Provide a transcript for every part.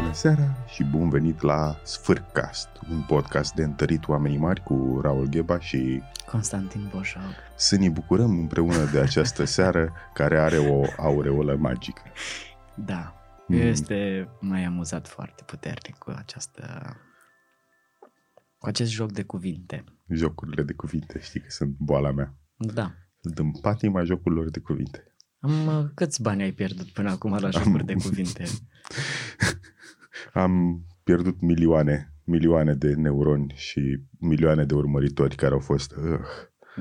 Bună seara și bun venit la Sfârcast, un podcast de întărit oamenii mari cu Raul Gheba și Constantin Boșog. să ne bucurăm împreună de această seară care are o aureolă magică. Da, Mm. este mai amuzat foarte puternic cu această cu acest joc de cuvinte. Jocurile de cuvinte, știi că sunt boala mea. Da. Sunt în patima jocurilor de cuvinte. Am, uh, câți bani ai pierdut până acum la jocuri de cuvinte? Am pierdut milioane, milioane de neuroni și milioane de urmăritori care au fost... Uh,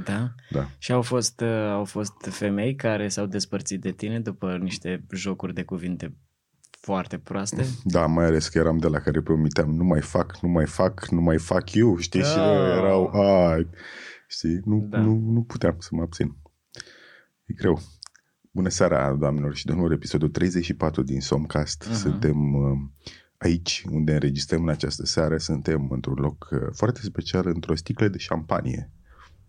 Da? da. Și au fost, uh, au fost femei care s-au despărțit de tine după niște jocuri de cuvinte foarte proaste? Da, mai ales că eram de la care promiteam nu mai fac, nu mai fac, nu mai fac eu, știi? Și Oh. erau, a, știi? Nu, Da. nu, nu puteam să mă abțin. E greu. Bună seara, doamnelor și domnilor, episodul 34 din Somcast. Mhm. Suntem uh, aici, unde înregistrăm în această seară, suntem într-un loc uh, foarte special, într-o sticlă de șampanie.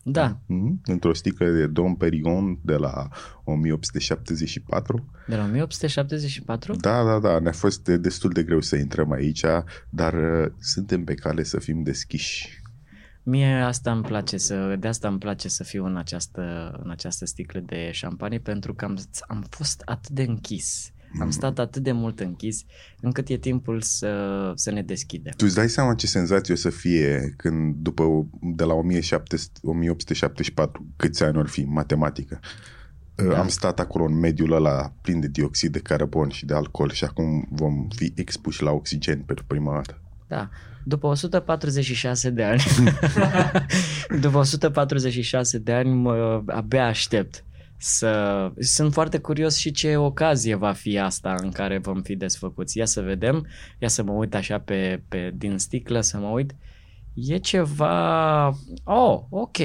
Da, Mhm. Într-o sticlă de Dom Perignon de la 1874. de la 1874? Da, da, da, ne-a fost destul de greu să intrăm aici, dar uh, suntem pe cale să fim deschiși. Mie asta îmi place să, de asta îmi place să fiu în această, în această sticlă de șampanie pentru că am, am fost atât de închis. Am stat atât de mult închis încât e timpul să, să ne deschidem. Tu îți dai seama ce senzație o să fie când după de la 1700 1874 câți ani or fi matematică. Da. Da. Am stat acolo în mediul ăla plin de dioxid de carbon și de alcool și acum vom fi expuși la oxigen pentru prima dată. Da. După 146 de ani, după 146 de ani, mă, abia aștept să... Sunt foarte curios și ce ocazie va fi asta în care vom fi desfăcuți. Ia să vedem, ia să mă uit așa pe, pe din sticlă, să mă uit. E ceva... Oh, ok.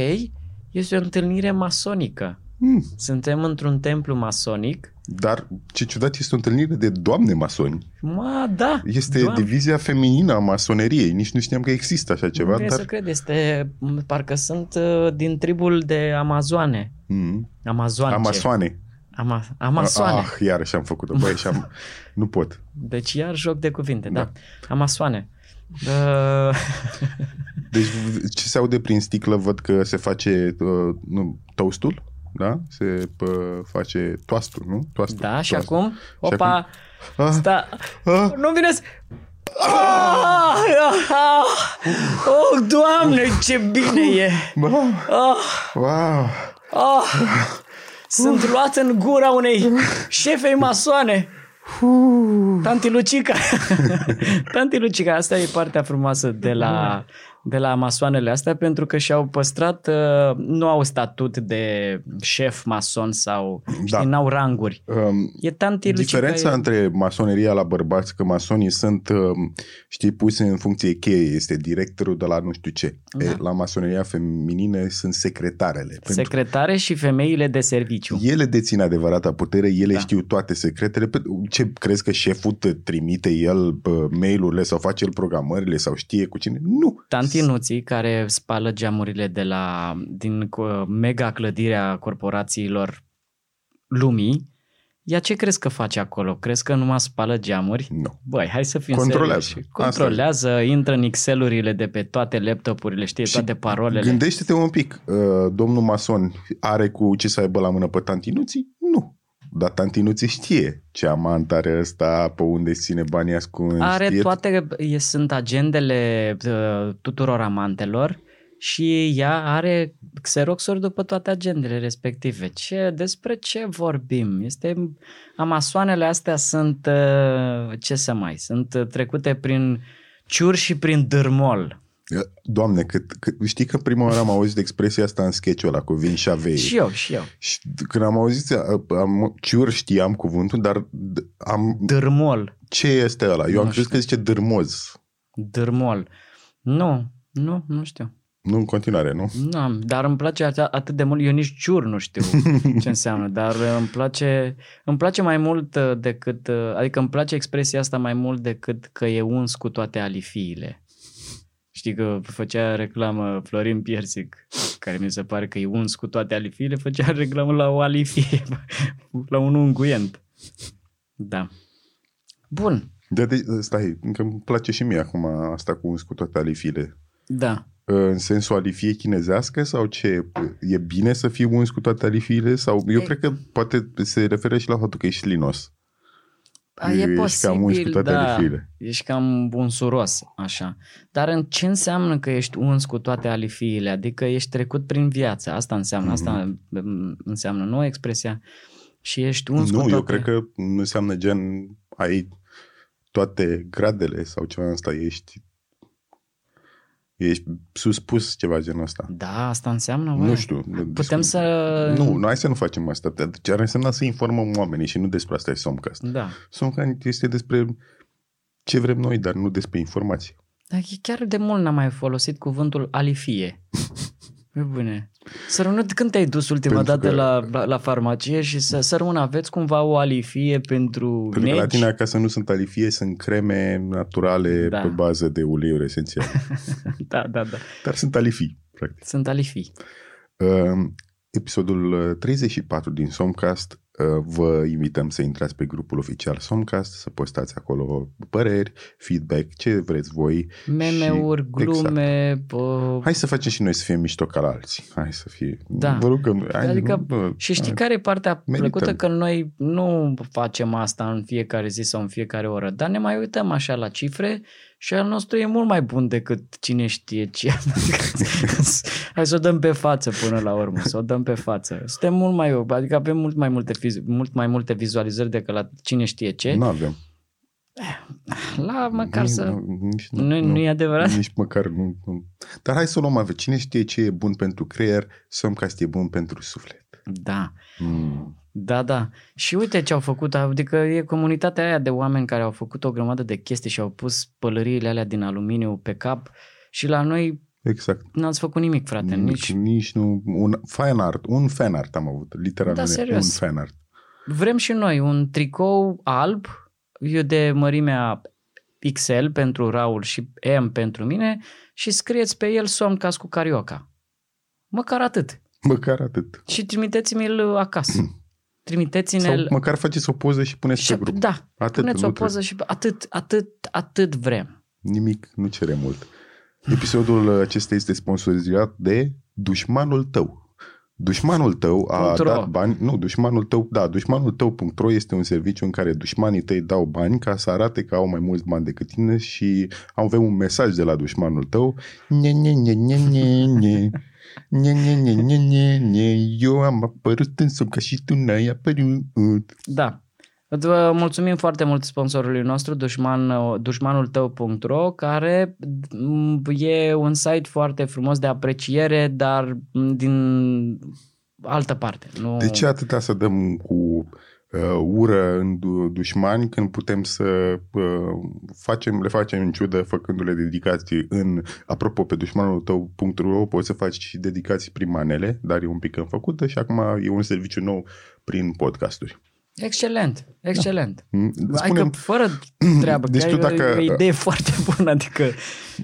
Este o întâlnire masonică. Hmm. Suntem într-un templu masonic. Dar ce ciudat este o întâlnire de doamne masoni. Ma, da. Este Doamne. divizia feminină a masoneriei. Nici nu știam că există așa ceva, Nu vrei dar... să cred, este... Parcă sunt uh, din tribul de Amazoane. Mm. Amazoane. Amasoane. Ama, amasoane. Ah, iarăși am făcut-o. Băi, și am... nu pot. Deci iar joc de cuvinte, da. Da. Amasoane. Uh, Deci ce se aude prin sticlă, văd că se face uh, nu, toastul, da? Se uh, face toastul, nu? Toastul, da, și toastul. acum, opa, Ah, sta, ah, nu vine să... Ah, ah, oh, doamne, ce bine e! wow, Ah, wow. ah, sunt luat în gura unei șefei masoane. Tanti Lucica. Tanti Lucica, asta e partea frumoasă de la, de la masoanele astea pentru că și-au păstrat, uh, nu au statut de șef mason sau, Da. știi, n-au ranguri. Um, E Tanti Lucica. Diferența e... între masoneria la bărbați, că masonii sunt, um, știi, puse în funcție cheie, este directorul de la nu știu ce. Da. E, la masoneria feminină sunt secretarele. Pentru Secretare și femeile de serviciu. ele dețin adevărata putere, ele Da. știu toate secretele. Pe- Ce crezi că șeful te trimite el bă, mail-urile sau face el programările sau știe cu cine? Nu. Tanti Nuții, care spală geamurile de la, din co- mega clădirea corporațiilor lumii, ea ce crezi că face acolo? Crezi că numai spală geamuri? Nu. Băi, hai să fim Controlează. serioși. Asta Controlează, intră în Excel-urile de pe toate laptopurile, știe Și toate parolele. Gândește-te un pic, uh, domnul mason are cu ce să aibă la mână pe tantinuții? Nu. Dar tantinuții știe ce amant are ăsta, pe unde ține banii ascunși. Are știe toate, e, sunt agendele uh, tuturor amantelor și ea are xeroxuri după toate agendele respective. Ce, despre ce vorbim? Este, amasoanele astea sunt, uh, ce să mai, sunt uh, trecute prin ciur și prin dârmol. Doamne, cât, cât, știi că prima oară am auzit expresia asta în sketch-ul ăla cu vin și avei. Și eu, și eu. Și când am auzit, am, ciur știam cuvântul, dar d- am, Dârmol. ce este ăla? Eu am Nu crezut știu. că zice dârmoz. Dârmol. Nu, nu, nu știu. Nu în continuare, nu? Nu am, dar îmi place at- atât de mult, eu nici ciur nu știu ce înseamnă, dar uh, îmi place, îmi place mai mult uh, decât, uh, adică îmi place expresia asta mai mult decât că e uns cu toate alifiile. Știi că făcea reclamă Florin Piersic, care mi se pare că e uns cu toate alifiile, făcea reclamă la o alifie, la un unguent. Da. Bun. Da, de, stai, încă îmi place și mie acum asta cu uns cu toate alifiile. Da. În sensul alifie chinezească sau ce? E bine să fii uns cu toate alifiile? Sau eu E- cred că poate se referă și la faptul că ești linos. A, e Ești cam uns cu posibil, toate da. alifiile. Ești cam bunsuros, așa. Dar în ce înseamnă că ești uns cu toate alifiile? Adică ești trecut prin viață. Asta înseamnă, asta mm, înseamnă, nu expresia. Și ești uns cu Nu, toate... eu cred că nu înseamnă gen ai toate gradele sau ceva asta, ești ești suspus ceva genul ăsta. Da, asta înseamnă, bă. Nu știu. Putem să... Nu, nu, hai să nu facem asta. Deci ar însemna să informăm oamenii și nu despre asta e Somcast. Da. Somcast este despre ce vrem noi, dar nu despre informații. Dar e chiar de mult n-am mai folosit cuvântul alifie. E bune. Să rămână, când te-ai dus ultima Pentru dată că- la, la, la farmacie și să, să rămână, aveți cumva o alifie pentru Pentru că la negi? tine acasă nu sunt alifie, sunt creme naturale Da. pe bază de uleiuri esențiale. Da, da, da. Dar sunt alifii, practic. Sunt alifii. Uh, episodul uh, 34 din Somcast uh, vă invităm să intrați pe grupul oficial Somcast, să postați acolo păreri, feedback, ce vreți voi. Meme-uri, Și- glume, pă, Hai să facem și noi să fim mișto ca la alții. Hai să fie. Da. Vă rugăm. Hai, Adică- nu, nu, Și știi hai. care e partea Merităm. plăcută? Că noi nu facem asta în fiecare zi sau în fiecare oră, dar ne mai uităm așa la cifre și al nostru e mult mai bun decât cine știe ce. Hai să o dăm pe față până la urmă, să o dăm pe față. Suntem mult mai, adică avem mult mai multe, fiz- mult mai multe vizualizări decât la cine știe ce. Nu avem. La măcar Nici- să... nu, nici, Nu, nu e adevărat? Nici măcar nu, nu. Dar hai să o luăm ave. Cine știe ce e bun pentru creier, Somcast e bun pentru suflet. Da. Mm. Da, da. Și uite ce au făcut, adică e comunitatea aia de oameni care au făcut o grămadă de chestii și au pus pălăriile alea din aluminiu pe cap și la noi Exact. n-ați făcut nimic, frate, Nici, nici... nici nu. Un fan art. Un fan art am avut. Literalmente. Da, serios. un fan art. Vrem și noi un tricou alb, eu de mărimea XL pentru Raul și M pentru mine și scrieți pe el Somcast cu carioca. Măcar atât. Măcar atât. Și trimiteți-mi-l acasă. Trimiteți-ne-l... Sau măcar faceți o poză și puneți și, pe grup. da, Atât, puneți nu o poză și atât, atât, atât vrem. Nimic nu cere mult. Episodul acesta este sponsorizat de dușmanul tău. Dușmanul tău a Punct ro. dat bani, nu, dușmanul tău, da, dușmanul tău.ro este un serviciu în care dușmanii tăi dau bani ca să arate că au mai mulți bani decât tine și avem un mesaj de la dușmanul tău. Nye, nye, nye, nye, nye, nye. Nye, nye, nye, nye, nye, nye. Eu am apărut în somn ca și tu n-ai apărut. Da. Vă mulțumim foarte mult sponsorului nostru, dușman, dușmanul tău.ro, care m, e un site foarte frumos de apreciere, dar m, din altă parte. Nu... De ce atâta să dăm cu uh, ură în du- dușmani când putem să uh, facem, le facem în ciudă făcându-le dedicații în, apropo, pe dușmanul tău.ro poți să faci și dedicații prin manele, dar e un pic înfăcută și acum e un serviciu nou prin podcasturi. Excelent, excelent. Mm, Adică Spune-mi, fără treabă, Deci că tu ai dacă- o idee foarte bună, adică...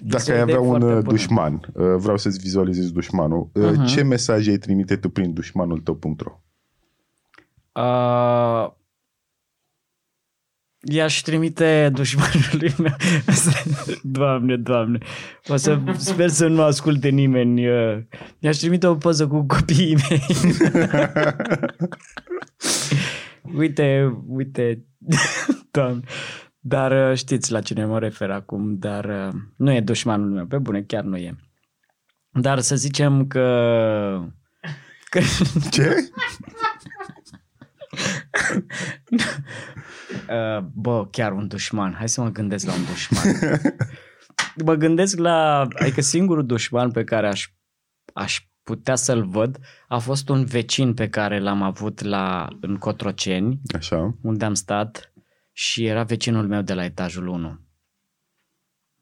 dacă este o ai idee avea un foarte uh, bună. dușman, uh, vreau să-ți vizualizezi dușmanul, uh, Mhm. ce mesaj ai trimite tu prin dușmanul tău.ro? Uh, i-aș trimite dușmanului meu. doamne, doamne. O să sper să nu asculte nimeni. uh, I-aș trimite o poză cu copiii mei. uite, uite. doamne. Dar uh, știți la cine mă refer acum, dar uh, nu e dușmanul meu, pe bune, chiar nu e. Dar să zicem că... că Ce? Uh, bă, chiar un dușman. Hai să mă gândesc la un dușman. mă gândesc la... Adică singurul dușman pe care aș, aș putea să-l văd a fost un vecin pe care l-am avut la, în Cotroceni, Așa. unde am stat și era vecinul meu de la etajul 1.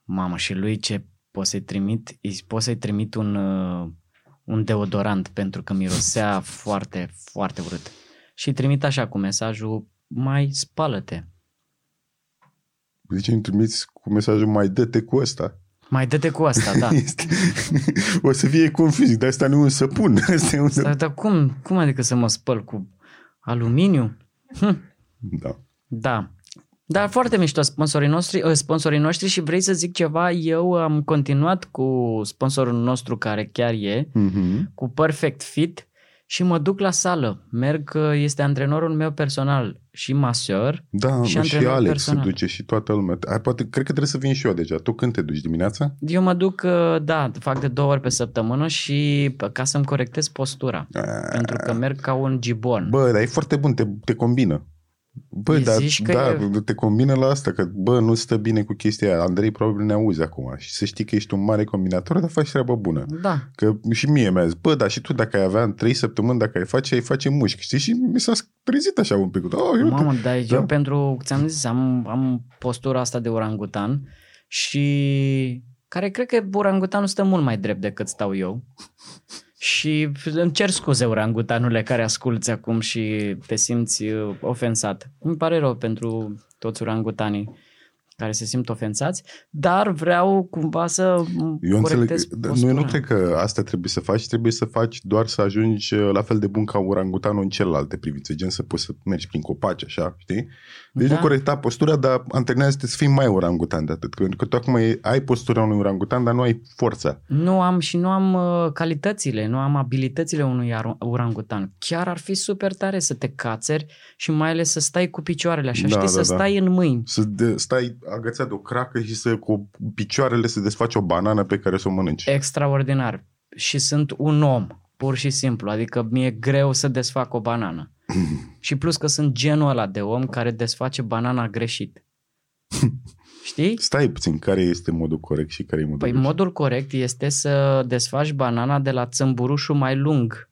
Mamă, și lui ce pot să-i trimit? Îi- Pot să-i trimit un, uh, un deodorant pentru că mirosea foarte, foarte urât. Și îi trimit așa cu mesajul mai spală-te. Zice, îmi trimiți cu mesajul mai dă-te cu ăsta. Mai dă-te cu asta, da. Este... o să fie confuz, dar asta nu e un săpun. Asta e un Dar, săpun. dar cum, cum adică să mă spăl cu aluminiu? Hm, Da. da. Dar foarte mișto sponsorii noștri, uh, sponsorii noștri și vrei să zic ceva, eu am continuat cu sponsorul nostru care chiar e, Mhm. cu Perfect Fit și mă duc la sală. Merg, uh, este antrenorul meu personal și maseur. Da, Și și, și antrenor Alex personal. se duce și toată lumea. Ai, poate, cred că trebuie să vin și eu deja. Tu când te duci dimineața? Eu mă duc, uh, da, fac de două ori pe săptămână și p- ca să-mi corectez postura. Pentru că merg ca un gibon. Bă, dar e foarte bun, te, te combină. Bă, Îi dar, zici că da, e- te combină la asta, că bă, nu stă bine cu chestia aia. Andrei probabil ne auzi acum și să știi că ești un mare combinator, dar faci treabă bună. Da, Că și mie mi-a zis, bă, dar și tu dacă ai avea în trei săptămâni, dacă ai face, ai face mușchi, știi? Și mi s-a trezit așa un pic. Oh, uite. Mamă, dar Da. eu pentru, ți-am zis, am, am postura asta de orangutan și care cred că orangutanul stă mult mai drept decât stau eu. Și îmi cer scuze, orangutanule, care asculți acum și te simți uh, ofensat. Îmi pare rău pentru toți orangutanii care se simt ofensați, dar vreau cumva să Eu înțeleg, corectez da, nu, postura. eu nu cred că asta trebuie să faci, trebuie să faci doar să ajungi uh, la fel de bun ca orangutanul în celelalte privințe, gen să poți să mergi prin copaci, așa, știi? Deci Da. nu corecta postura, dar antrenează-te să fii mai orangutan de atât, pentru că tu acum e- ai postura unui orangutan, dar nu ai forța. Nu am și nu am uh, calitățile, nu am abilitățile unui ar- orangutan. Chiar ar fi super tare să te cațeri și mai ales să stai cu picioarele așa, Da, știi, da, să da. stai în mâini. Să de, stai agățat de o cracă și să cu picioarele să desfaci o banană pe care să o mănânci. Extraordinar. Și sunt un om, pur și simplu. Adică mi-e greu să desfac o banană. și plus că sunt genul ăla de om care desface banana greșit. Știi? Stai puțin, care este modul corect și care e modul Păi greșit? modul corect este să desfaci banana de la țămburușul mai lung.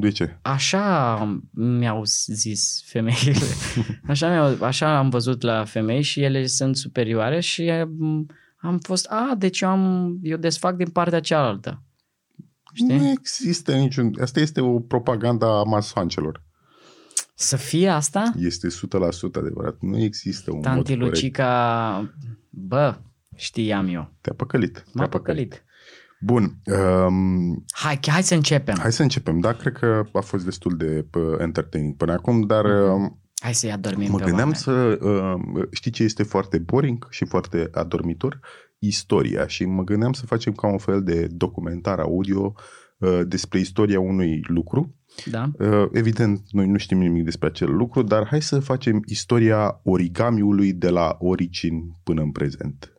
De ce? Așa mi-au zis femeile. Așa, mi-au, așa am văzut la femei și ele sunt superioare și mm, am fost, a, deci eu, am, eu desfac din partea cealaltă. Știi? Nu există niciun... Asta este o propaganda a masoancelor. Să fie asta? Este 100% adevărat. Nu există un Tanti mod corect. Lucica, bă, știam eu. Te-a păcălit. M-a Te-a păcălit. Bun. Um, Hai, hai să începem. hai să începem. Da, cred că a fost destul de uh, entertaining până acum, dar Mhm. uh, Hai să-i adormim mă pe gândeam oameni. să... Uh, știi ce este foarte boring și foarte adormitor? Istoria. Și mă gândeam să facem ca un fel de documentar audio uh, despre istoria unui lucru. Da? Uh, evident, noi nu știm nimic despre acel lucru, dar hai să facem istoria origamiului de la origini până în prezent.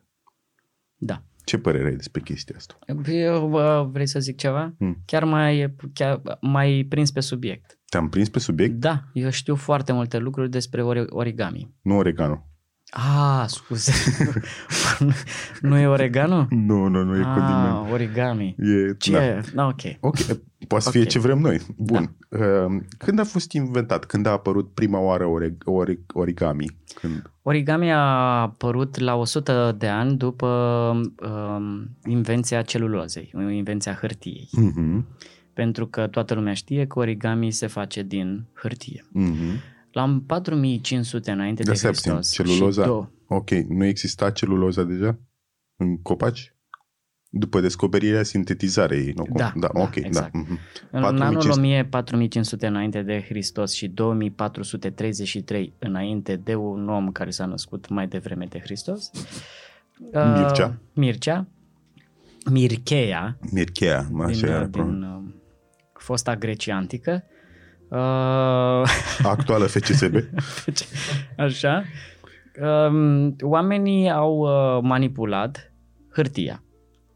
Da. Ce părere ai despre chestia asta? Eu, bă, vrei să zic ceva? Hmm. Chiar mai, chiar mai prins pe subiect. Te-am prins pe subiect? Da, eu știu foarte multe lucruri despre ori- origami. Nu oregano. Ah, scuze. nu e oregano? Nu, nu, nu e condiment. Ah, origami. E, Ce? Da. ok. Ok, poate să fie Ok. ce vrem noi. Bun. Uh, Când a fost inventat? Când a apărut prima oară ori, ori, origami? Când? Origami a apărut la 100 de ani după um, invenția celulozei, invenția hârtiei. Mhm, Pentru că toată lumea știe că origami se face din hârtie. mhm. La 4500 înainte de Da, stai puțin, Hristos celuloza. și două, Ok, nu exista celuloza deja? În copaci? După descoperirea sintetizarei, nu? Da, da, da, ok, exact. da. mhm. În 4500. anul 1000, 4500 înainte de Hristos și 2433 înainte de un om care s-a născut mai devreme de Hristos. uh, Mircea. Mircea. Mircheia, Mirchea, așa din, era. din uh, fosta Grecie antică. Uh, Actuală FCSB. Deci, Așa. Um, oamenii au uh, manipulat hârtia.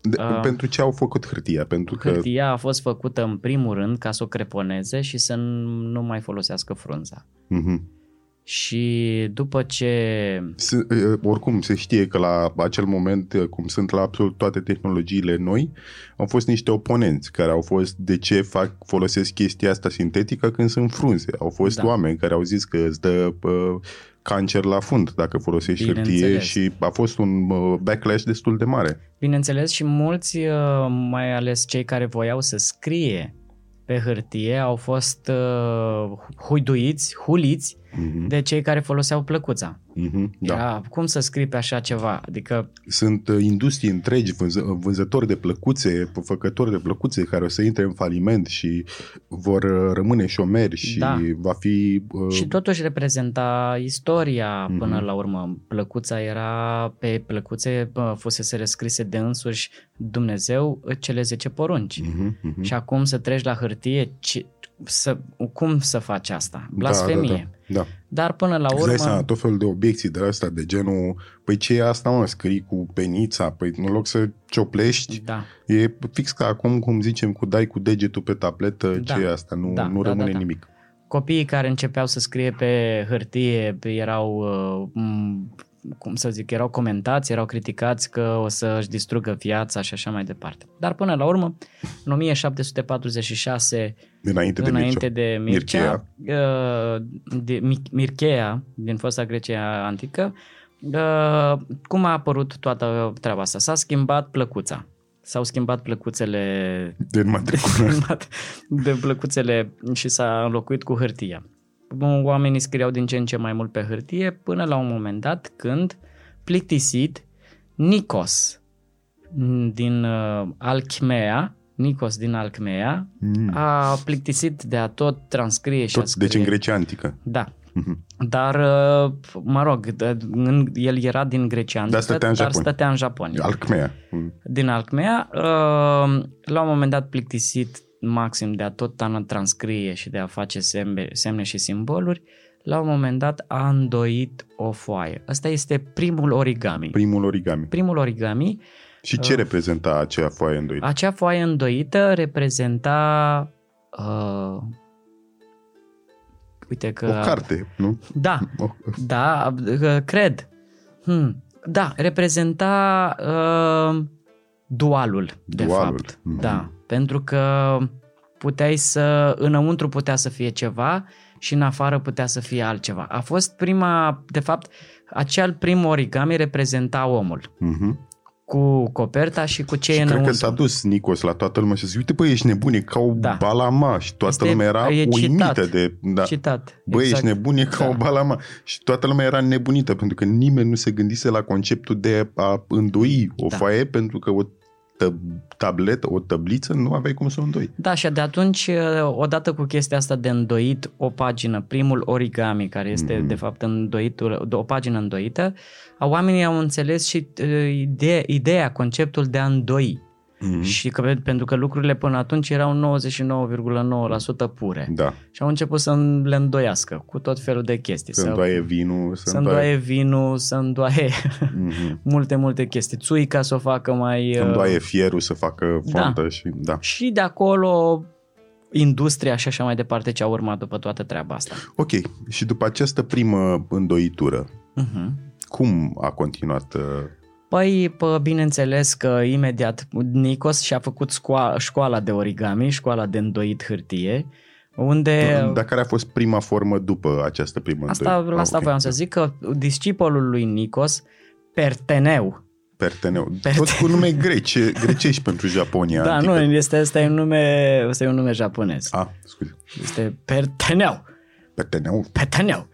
De, Ah. Pentru ce au făcut hârtia? Pentru că Hârtia a fost făcută în primul rând ca să o creponeze și să nu mai folosească frunza. Mhm. Și după ce... Se, uh, oricum se știe că la acel moment, uh, cum sunt la absolut toate tehnologiile noi, au fost niște oponenți care au fost de ce fac, folosesc chestia asta sintetică când sunt frunze. Au fost Da. oameni care au zis că îți dă uh, cancer la fund dacă folosești hârtie Bineînțeles. și a fost un uh, backlash destul de mare. Bineînțeles și mulți, uh, mai ales cei care voiau să scrie pe hârtie, au fost uh, huiduiți, huliți Mhm. de cei care foloseau plăcuța. Mhm. Da. Era, cum să scrii pe așa ceva? Adică, Sunt uh, industrii întregi, vânză, vânzători de plăcuțe, făcători de plăcuțe care o să intre în faliment și vor uh, rămâne șomeri și Da. va fi... uh, și totuși reprezenta istoria Mhm. până la urmă. Plăcuța era, pe plăcuțe bă, fusese rescrise de însuși Dumnezeu cele 10 porunci. mhm, mhm. Și acum să treci la hârtie, ce, să, cum să faci asta? Blasfemie. Da, da, da. Dar până la Îți dai urmă... seama, tot felul de obiecții de astea, de genul, păi ce e asta, mă, scrii cu penița, păi în loc să cioplești, Da. e fix ca acum, cum zicem, cu dai cu degetul pe tabletă, Da. ce e asta, nu, Da, nu da, rămâne da, da. nimic. Copiii care începeau să scrie pe hârtie erau, uh, m, cum să zic, erau comentați, erau criticați că o să își distrugă viața și așa mai departe. Dar până la urmă, în 1746, Înainte de înainte Mircea. de Mircea, uh, de Mi- Mircheea, din fosta Grecia antică, uh, cum a apărut toată treaba asta? S-a schimbat plăcuța. S-au schimbat plăcuțele De înmatriculare. de plăcuțele și s-a înlocuit cu hârtia. Oamenii scriau din ce în ce mai mult pe hârtie până la un moment dat când plictisit Nikos din uh, Alcmea, Nikos din Alcmea, Mm. a plictisit de a tot transcrie și a Tot, scrie. deci în Grecia antică. Da. Mhm. Dar, uh, mă rog, d- în, el era din Grecia antică, stătea în dar Japonia. stătea în Japonia Alcmea. Mm. din Alcmea, uh, la un moment dat plictisit maxim de a tot an transcrie și de a face semne, semne și simboluri, la un moment dat a îndoit o foaie. Asta este primul origami. Primul origami. Primul origami, Și ce reprezenta acea foaie îndoită? acea foaie îndoită reprezenta uh, uite că O carte, nu? da, O, Da, uh, cred. Hmm. Da, reprezenta uh, dualul, de Dualul. fapt. Mhm. Da, pentru că puteai să, înăuntru putea să fie ceva și în afară putea să fie altceva. A fost prima, de fapt, acel prim origami reprezenta omul Mhm. cu coperta și cu ce e Și cred înăuntru. că s-a dus Nicos la toată lumea și a zis, uite băi, ești nebun, e ca o Da. balamaș. Și toată Este- lumea era e uimită citat. de... Da. Citat. Băi, ești nebun, e ca Da. o balamaș. Și toată lumea era nebunită, pentru că nimeni nu se gândise la conceptul de a îndoi o Da. foaie, pentru că o tă- tabletă, o tabliță, nu aveai cum să o îndoi. Da, și de atunci, odată cu chestia asta de îndoit o pagină, primul origami, care este Mhm. de fapt îndoitul, o pagină îndoită, oamenii au înțeles și uh, ideea, ideea, conceptul de a îndoi. Mhm. Și că, pentru că lucrurile până atunci erau 99,9% pure. Da, Și au început să le îndoiască cu tot felul de chestii. să îndoaie vinul, să să îndoaie vinul, să îndoaie Mhm. multe, multe chestii. Țuica să o facă mai... Să uh, îndoaie fierul, să facă Da. fontă și da. Și de acolo industria și așa mai departe ce a urmat după toată treaba asta. Ok, și după această primă îndoitură, Uh-huh. cum a continuat? Uh, Păi, pă, bineînțeles că imediat Nicos și-a făcut scoa- școala de origami, școala de îndoit hârtie, unde... Dar care a fost prima formă după această primă Asta, îndoitură? la asta Ah, ok. voiam să zic că discipolul lui Nicos, Perteneu, Perteneu. Perte- Tot cu nume grece, grecești pentru Japonia. da, antică. nu, este, este, un nume, este un nume japonez. Ah, scuze. Este Perteneu. Perteneu. Perteneu.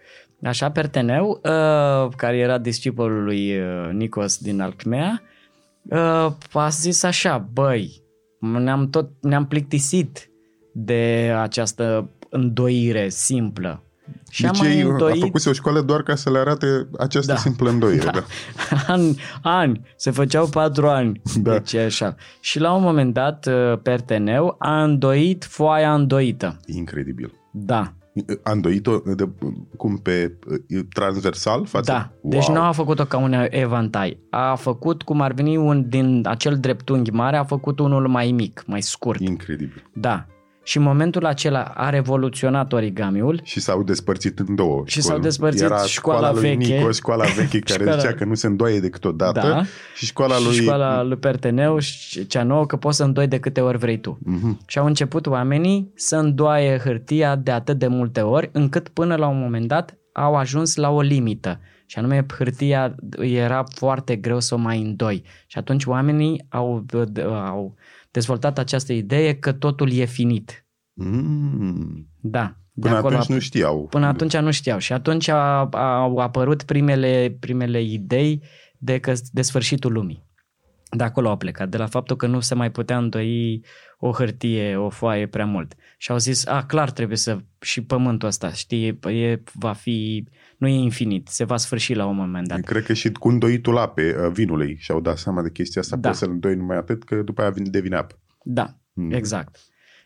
Așa, Perteneu, uh, care era discipolul lui uh, Nicos din Alcmea, uh, a zis așa, băi, ne-am tot, ne-am plictisit de această îndoire simplă. Și deci am mai ei a îndoit făcut o școală doar ca să le arate această Da. simplă îndoire. Da. Da. ani, ani, se făceau patru ani. Da. Deci așa. Și la un moment dat, uh, Perteneu a îndoit foaia îndoită. Incredibil. Da, A îndoit-o de, cum pe transversal față? Da, deci Wow. nu a făcut-o ca un evantai. A făcut cum ar veni un din acel dreptunghi mare, a făcut unul mai mic, mai scurt. Incredibil. Da. Și în momentul acela a revoluționat origamiul. Și s-au despărțit în două Și școli. s-au despărțit Era școala lui veche. Nico, școala veche care Școala- zicea că nu se îndoie decât o dată Da. și școala și lui... școala lui Perteneu și cea nouă că poți să îndoi de câte ori vrei tu. Mhm. Și au început oamenii să îndoaie hârtia de atât de multe ori, încât până la un moment dat au ajuns la o limită. Și anume, hârtia era foarte greu să o mai îndoi. Și atunci oamenii au, au dezvoltat această idee că totul e finit. Mm. Da. De Până acolo atunci a- nu știau. Până atunci nu știau și atunci a, au apărut primele, primele idei de, că, de sfârșitul lumii. De acolo au plecat, de la faptul că nu se mai putea îndoi o hârtie, o foaie prea mult. Și au zis, a, clar trebuie să, și pământul ăsta, știi, e, va fi, nu e infinit, se va sfârși la un moment dat. Cred că și cu îndoitul apei, uh, vinului și-au dat seama de chestia asta, Da. poți să-l îndoi numai atât, că după aia vine- devine apă. Da, Mhm. exact.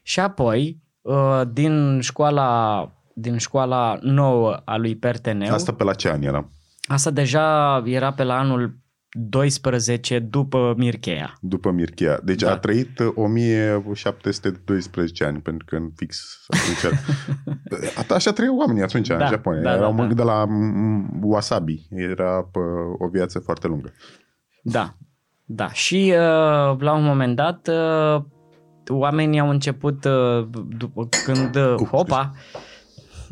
Și apoi, uh, din școala, din școala nouă a lui Perteneu, Asta pe la ce an era? Asta deja era pe la anul 12 după Mircheia. După Mirchea. Deci Da. a trăit uh, 1712 ani, pentru că în fix atunci... Ata- Așa trăiau oamenii atunci Da, în Japonia. da, Erau da, mă- da. de la mm, wasabi. Era pă, o viață foarte lungă. Da, da. Și uh, la un moment dat uh, oamenii au început uh, după când uh, Uh, hopa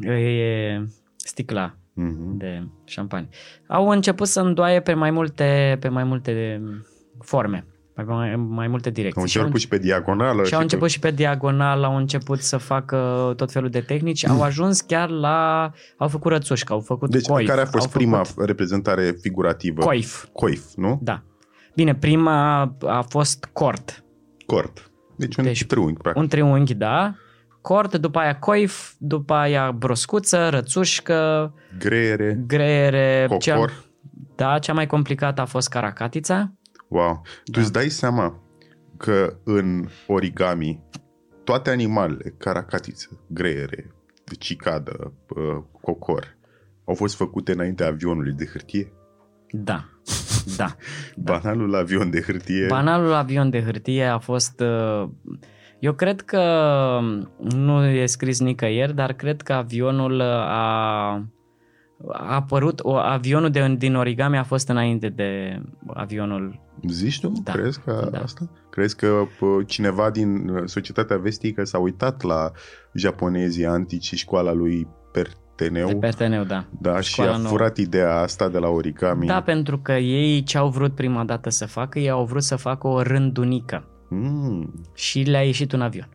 e sticla Mhm. de șampanie. Au început să îndoaie pe mai multe pe mai multe forme, pe mai, mai multe direcții. Au Și au început și pe diagonală. Și au pe- început și pe diagonal, au început să facă tot felul de tehnici, au ajuns chiar la... Au făcut rățușcă, au făcut Deci coif. care a fost au prima Făcut reprezentare figurativă? coif, Coif, nu? da. Bine, prima a fost cort, Cort. Deci un Deci, triunghi, practic. un triunghi, da, cort, după aia coif, după aia broscuță, rățușcă, Greiere, greiere... cocor. da, cea mai complicată a fost caracatița. Wow. Tu Da. îți dai seama că în origami toate animalele, caracatiță, greiere, cicadă, uh, cocor, au fost făcute înaintea avionului de hârtie? Da, da. Da. Banalul avion de hârtie. Banalul avion de hârtie a fost... uh, Eu cred că nu e scris nicăieri, dar cred că avionul a, a apărut, o, avionul de, din origami a fost înainte de avionul... Zici tu? Da. Crezi că Da. asta? Crezi că pă, cineva din uh, societatea vestică s-a uitat la japonezii antici și școala lui Perteneu? De Perteneu, da. Da, și Școala a nouă. furat ideea asta de la origami. Da, pentru că ei ce au vrut prima dată să facă, ei au vrut să facă o rândunică Mm, și le-a ieșit un avion.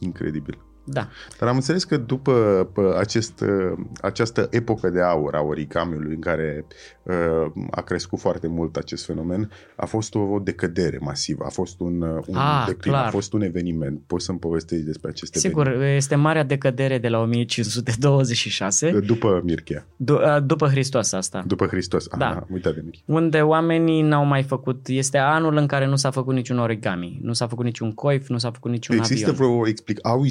incredibil. Da, Dar am înțeles că după pă, acest, uh, această epocă de aur a origamiului în care uh, a crescut foarte mult acest fenomen, a fost o decădere masivă, a fost un, uh, un Ah, declin, clar. a fost un eveniment. Poți să-mi povestești despre acest sigur, este marea decădere de la 1526, eveniment? După Mirchea, d- după Hristos asta. după Hristos. Da. Aha, uitat de Mirchea. unde oamenii n-au mai făcut, este anul în care nu s-a făcut niciun origami, nu s-a făcut niciun coif, nu s-a făcut niciun Există avion. vreo explic- au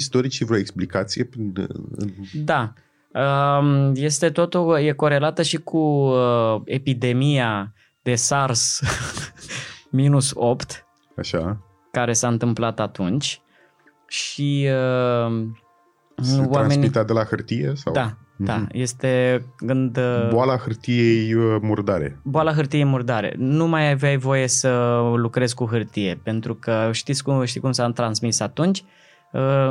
istoricii vreo explicație? Prin- în- Da. Um, Este totul, e corelată și cu uh, epidemia de SARS minus 8 Așa? care s-a întâmplat atunci și uh, Se oamenii... transmitea de la hârtie? Sau? Da, da, Mhm. este când... uh, Boala hârtiei uh, murdare. Boala hârtiei murdare. Nu mai aveai voie să lucrezi cu hârtie, pentru că știți cum, știi cum s-a transmis atunci? Uh,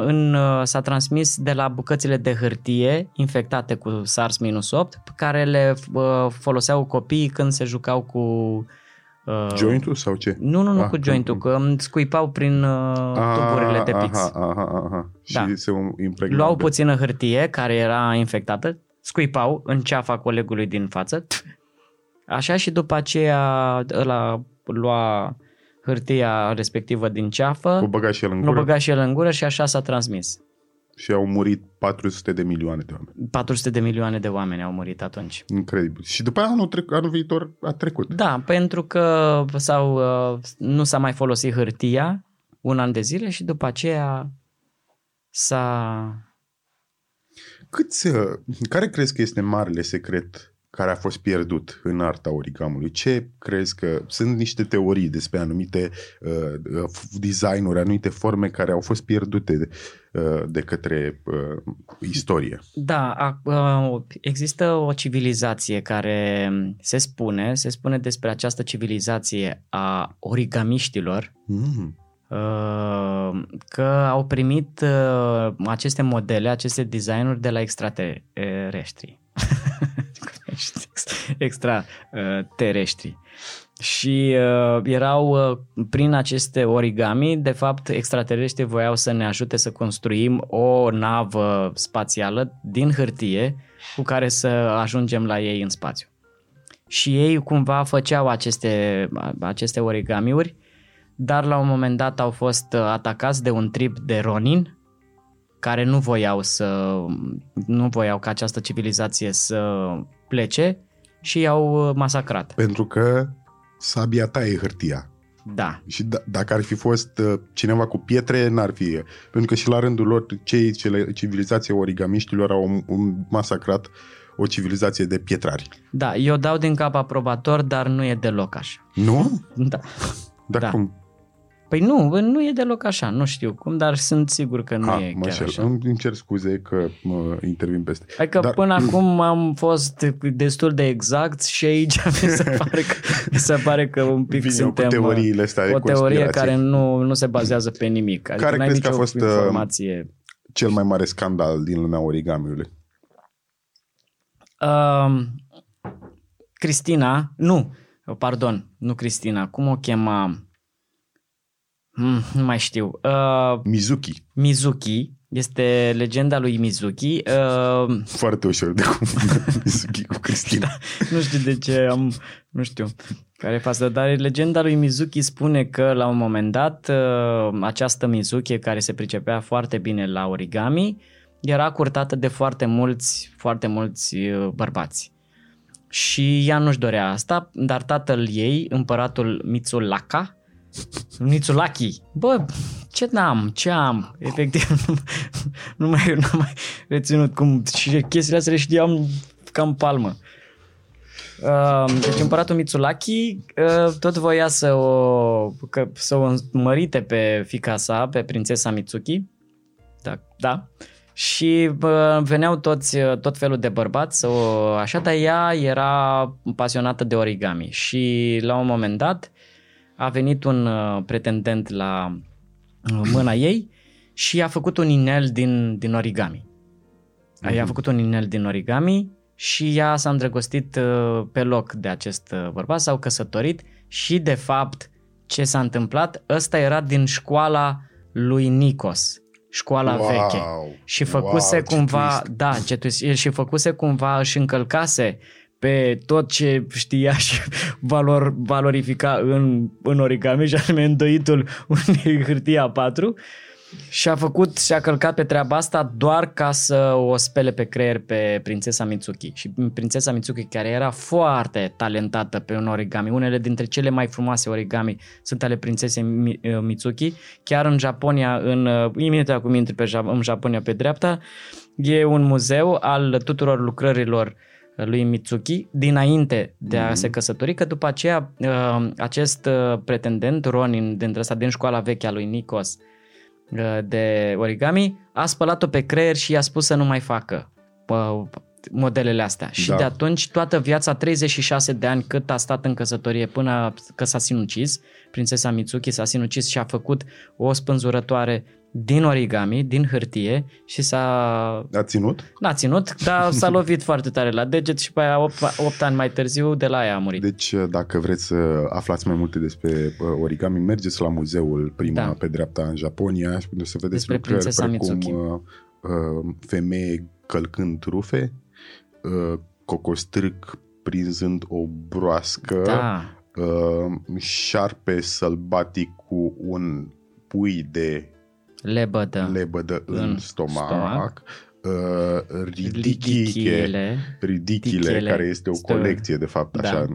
În, uh, s-a transmis de la bucățile de hârtie infectate cu SARS-8, pe care le uh, foloseau copiii când se jucau cu... uh, Jointul sau ce? Nu, nu, nu Ah, cu jointul, că îmi scuipau prin uh, tuburile de pix. Aha, aha, aha. Da. Și se impregnau. Luau de- puțină hârtie care era infectată, scuipau în ceafa colegului din față, așa și după aceea ăla lua hârtia respectivă din O ceafă, băga și el în o gură băga și el în gură și așa s-a transmis. și au murit 400 de milioane de oameni. 400 de milioane de oameni au murit atunci. Incredibil. Și după aia anul, trec, anul viitor a trecut. Da, pentru că s-au, uh, nu s-a mai folosit hârtia un an de zile și după aceea s-a... Câți, uh, care crezi că este marele secret care a fost pierdut în arta origamului? Ce crezi că sunt niște teorii despre anumite uh, uh, designuri, anumite forme care au fost pierdute uh, de către uh, istorie? Da, a, a, există o civilizație care se spune, se spune despre această civilizație a origamiștilor Mm. uh, că au primit uh, aceste modele, aceste designuri de la extraterestri. Extraterestri. Și uh, erau uh, prin aceste origami, de fapt, extraterestri voiau să ne ajute să construim o navă spațială din hârtie cu care să ajungem la ei în spațiu. Și ei cumva făceau aceste, aceste origamiuri, dar la un moment dat au fost atacați de un trip de Ronin, care nu voiau să nu voiau ca această civilizație să plece și i-au masacrat. Pentru că sabia ta e hârtia. Da. Și d- dacă ar fi fost uh, cineva cu pietre, n-ar fi. Pentru că și la rândul lor, cei cele, civilizația origamiștilor au um, masacrat o civilizație de pietrari. Da, eu dau din cap aprobator, dar nu e deloc așa. Nu? Da. Dar Da. cum? Păi nu, nu e deloc așa, nu știu cum, dar sunt sigur că nu Ah, e mă chiar șel. așa. Îmi îmi cer scuze că mă intervin peste. Adică Dar- până acum am fost destul de exact și aici mi se pare că, mi se pare că un pic Vine suntem... uh, cu teoriile astea de o teorie conspirație. care nu, nu se bazează pe nimic. Adică Care n-ai crezi că a nicio fost, uh, informație. Cel mai mare scandal din lumea origamiului. Uh, Cristina, nu, pardon, nu Cristina, cum o chema? Hmm, nu mai știu. Uh, Mizuki. Mizuki, este legenda lui Mizuki. Uh, Foarte ușor de cum Mizuki cu Cristina. nu știu de ce am, nu știu care e faza, dar legenda lui Mizuki spune că la un moment dat uh, această Mizuki care se pricepea foarte bine la origami era curtată de foarte mulți, foarte mulți uh, bărbați. Și ea nu-și dorea asta, dar tatăl ei, împăratul Mitsulaka, Mitsulaki, bă, ce n-am, ce am, efectiv, nu, nu mai, nu mai reținut cum, și chestiile astea le știam cam palmă. Uh, Deci împăratul Mitsulaki uh, tot voia să o, că, să o mărite pe fica sa, pe prințesa Mitsuki. Da, da. Și bă, veneau toți, tot felul de bărbați să o așa, dar ea era pasionată de origami și la un moment dat a venit un uh, pretendent la uh, mâna ei și a făcut un inel din, din origami. Uh-huh. I-a făcut un inel din origami și ea s-a îndrăgostit uh, pe loc de acest uh, bărbat, s-au căsătorit și de fapt ce s-a întâmplat, ăsta era din școala lui Nikos, școala wow. veche. Și făcuse wow, ce cumva, twist. da, ce twist, și făcuse cumva, își încălcase pe tot ce știa și valor, valorifica în, în origami și anume îndoitul unei hârtie A4 și a făcut și a călcat pe treaba asta doar ca să o spele pe creier pe prințesa Mitsuki. Și prințesa Mitsuki, care era foarte talentată pe un origami, unele dintre cele mai frumoase origami sunt ale prințesei Mi- uh, Mitsuki, chiar în Japonia, în, uh, imediat cum intri pe, Ja- în Japonia pe dreapta, e un muzeu al tuturor lucrărilor lui Mitsuki dinainte de a Mhm. se căsători, că după aceea uh, acest uh, pretendent, Ronin, dintre ăsta, din școala veche a lui Nikos, uh, de origami, a spălat-o pe creier și i-a spus să nu mai facă uh, modelele astea. Și Da. de atunci, toată viața, 36 de ani cât a stat în căsătorie până că s-a sinucis, prințesa Mitsuki s-a sinucis și a făcut o spânzurătoare din origami, din hârtie și s-a... A ținut? N-a ținut, dar s-a lovit foarte tare la deget și pe aia 8, 8 ani mai târziu de la ea a murit. Deci, dacă vreți să aflați mai multe despre uh, origami, mergeți la muzeul prima Da. pe dreapta în Japonia și unde să vedeți Despre lucrări prințesa precum Mitsuki. uh, uh, femeie călcând rufe, uh, cocostrâc prinzând o broască, Da, uh, șarpe sălbatic cu un pui de lebădă. lebădă în, În stomac, stomac. uh, ridichiche, Ridichile. ridichile, Ridichele. care este o Stă- colecție, de fapt, Da. așa,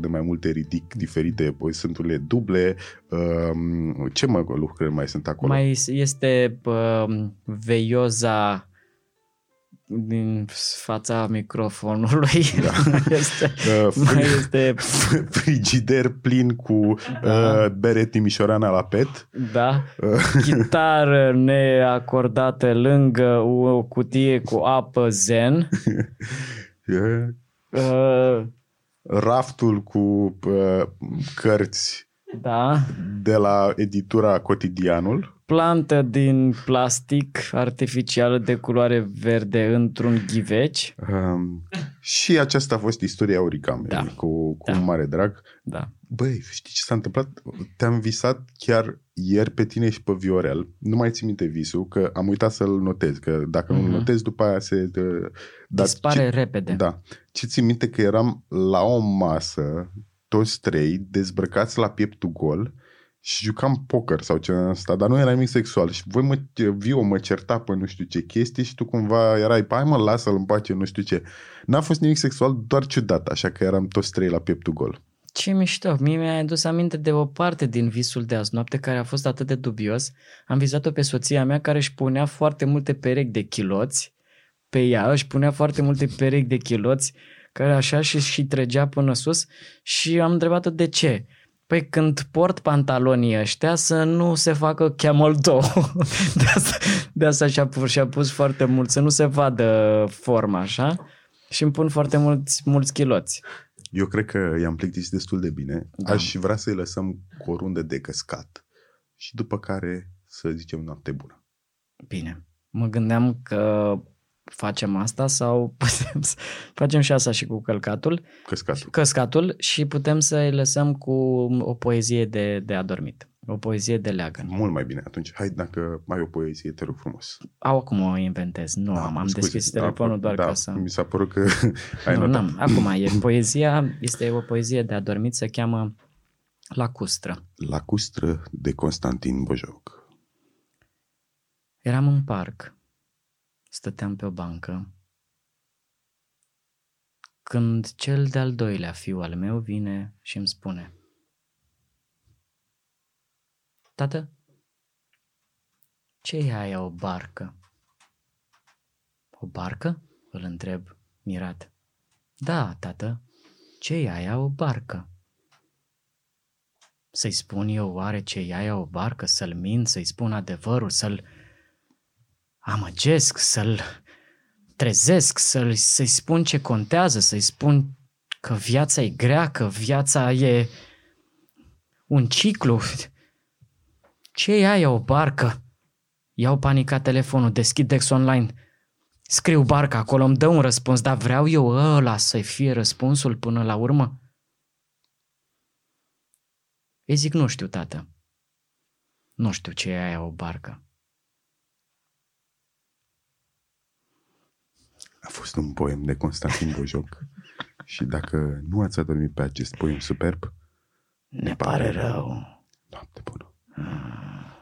de mai multe ridic diferite, păi sunt unele duble. Um, ce mă lucrări mai sunt acolo? Mai este uh, veioza din fața microfonului. Da. este, Uh, mai fri- este, frigider plin cu Da. uh, bere timișoreana la pet. da, Uh, chitară neacordată lângă o cutie cu apă zen. uh, Uh, raftul cu uh, cărți Da. de la editura Cotidianul. Plantă din plastic artificială de culoare verde într-un ghiveci. Um, și aceasta a fost istoria origamei, Da. cu, cu Da. mare drag. Da. Băi, știi ce s-a întâmplat? Te-am visat chiar ieri pe tine și pe Viorel. Nu mai țin minte visul, că am uitat să-l notez, că dacă nu-l Mhm. notez, după aia se... dă- Dar Dispare ce, repede. Da. Ce țin minte că eram la o masă, toți trei, dezbrăcați la pieptul gol și jucam poker sau ce asta, dar nu era nimic sexual. Și voi mă, Vio mă certa pe nu știu ce chestii și tu cumva erai, hai mă, lasă-l în pace, nu știu ce. N-a fost nimic sexual, doar ciudat, așa că eram toți trei la pieptul gol. Ce mișto. Mie mi-a adus aminte de o parte din visul de azi noapte care a fost atât de dubios. Am vizat-o pe soția mea care își punea foarte multe perechi de chiloți pe ea, își punea foarte multe perechi de chiloți care așa și, și trăgea până sus și am întrebat-o de ce. Păi când port pantalonii ăștia să nu se facă camel toe. De asta, de asta și-a, pus, și-a pus foarte mult, să nu se vadă forma așa și îmi pun foarte mulți, mulți chiloți. Eu cred că i-am plictisit destul de bine. Da. Aș vrea să-i lăsăm cu o rundă de căscat și după care să zicem noapte bună. Bine. Mă gândeam că facem asta sau putem să facem și asta și cu călcatul, Căscatul. căscatul și putem să-i lăsăm cu o poezie de, de adormit. O poezie de leagăn. Mult mai bine atunci. Hai, dacă mai o poezie, te rog frumos. Au, acum o inventez. Nu, am, am Scuze, deschis da, telefonul doar da, ca să... Mi s-a părut că ai nu, notat. n-am. Acum e poezia, este o poezie de adormit, se cheamă Lacustră. Lacustră de Constantin Bojoc. Eram în parc. Stăteam pe o bancă. Când cel de-al doilea fiu al meu vine și îmi spune Tată, ce e aia o barcă? O barcă? Îl întreb, mirat. Da, tată, ce e aia o barcă? Să-i spun eu oare ce e aia o barcă? Să-l mint, să-i spun adevărul, să-l amăgesc, să-l trezesc, să-l, să-i spun ce contează, să-i spun că viața e grea, că viața e un ciclu. Ce e aia o barcă? Iau panicat telefonul, deschid Dex Online, scriu barca acolo, îmi dă un răspuns, dar vreau eu ăla să fie răspunsul până la urmă? Îi zic, nu știu, tată. Nu știu ce e aia o barcă. A fost un poem de Constantin Bojoc și dacă nu ați adormit pe acest poem superb, Ne pare rău. noapte bună. Ah.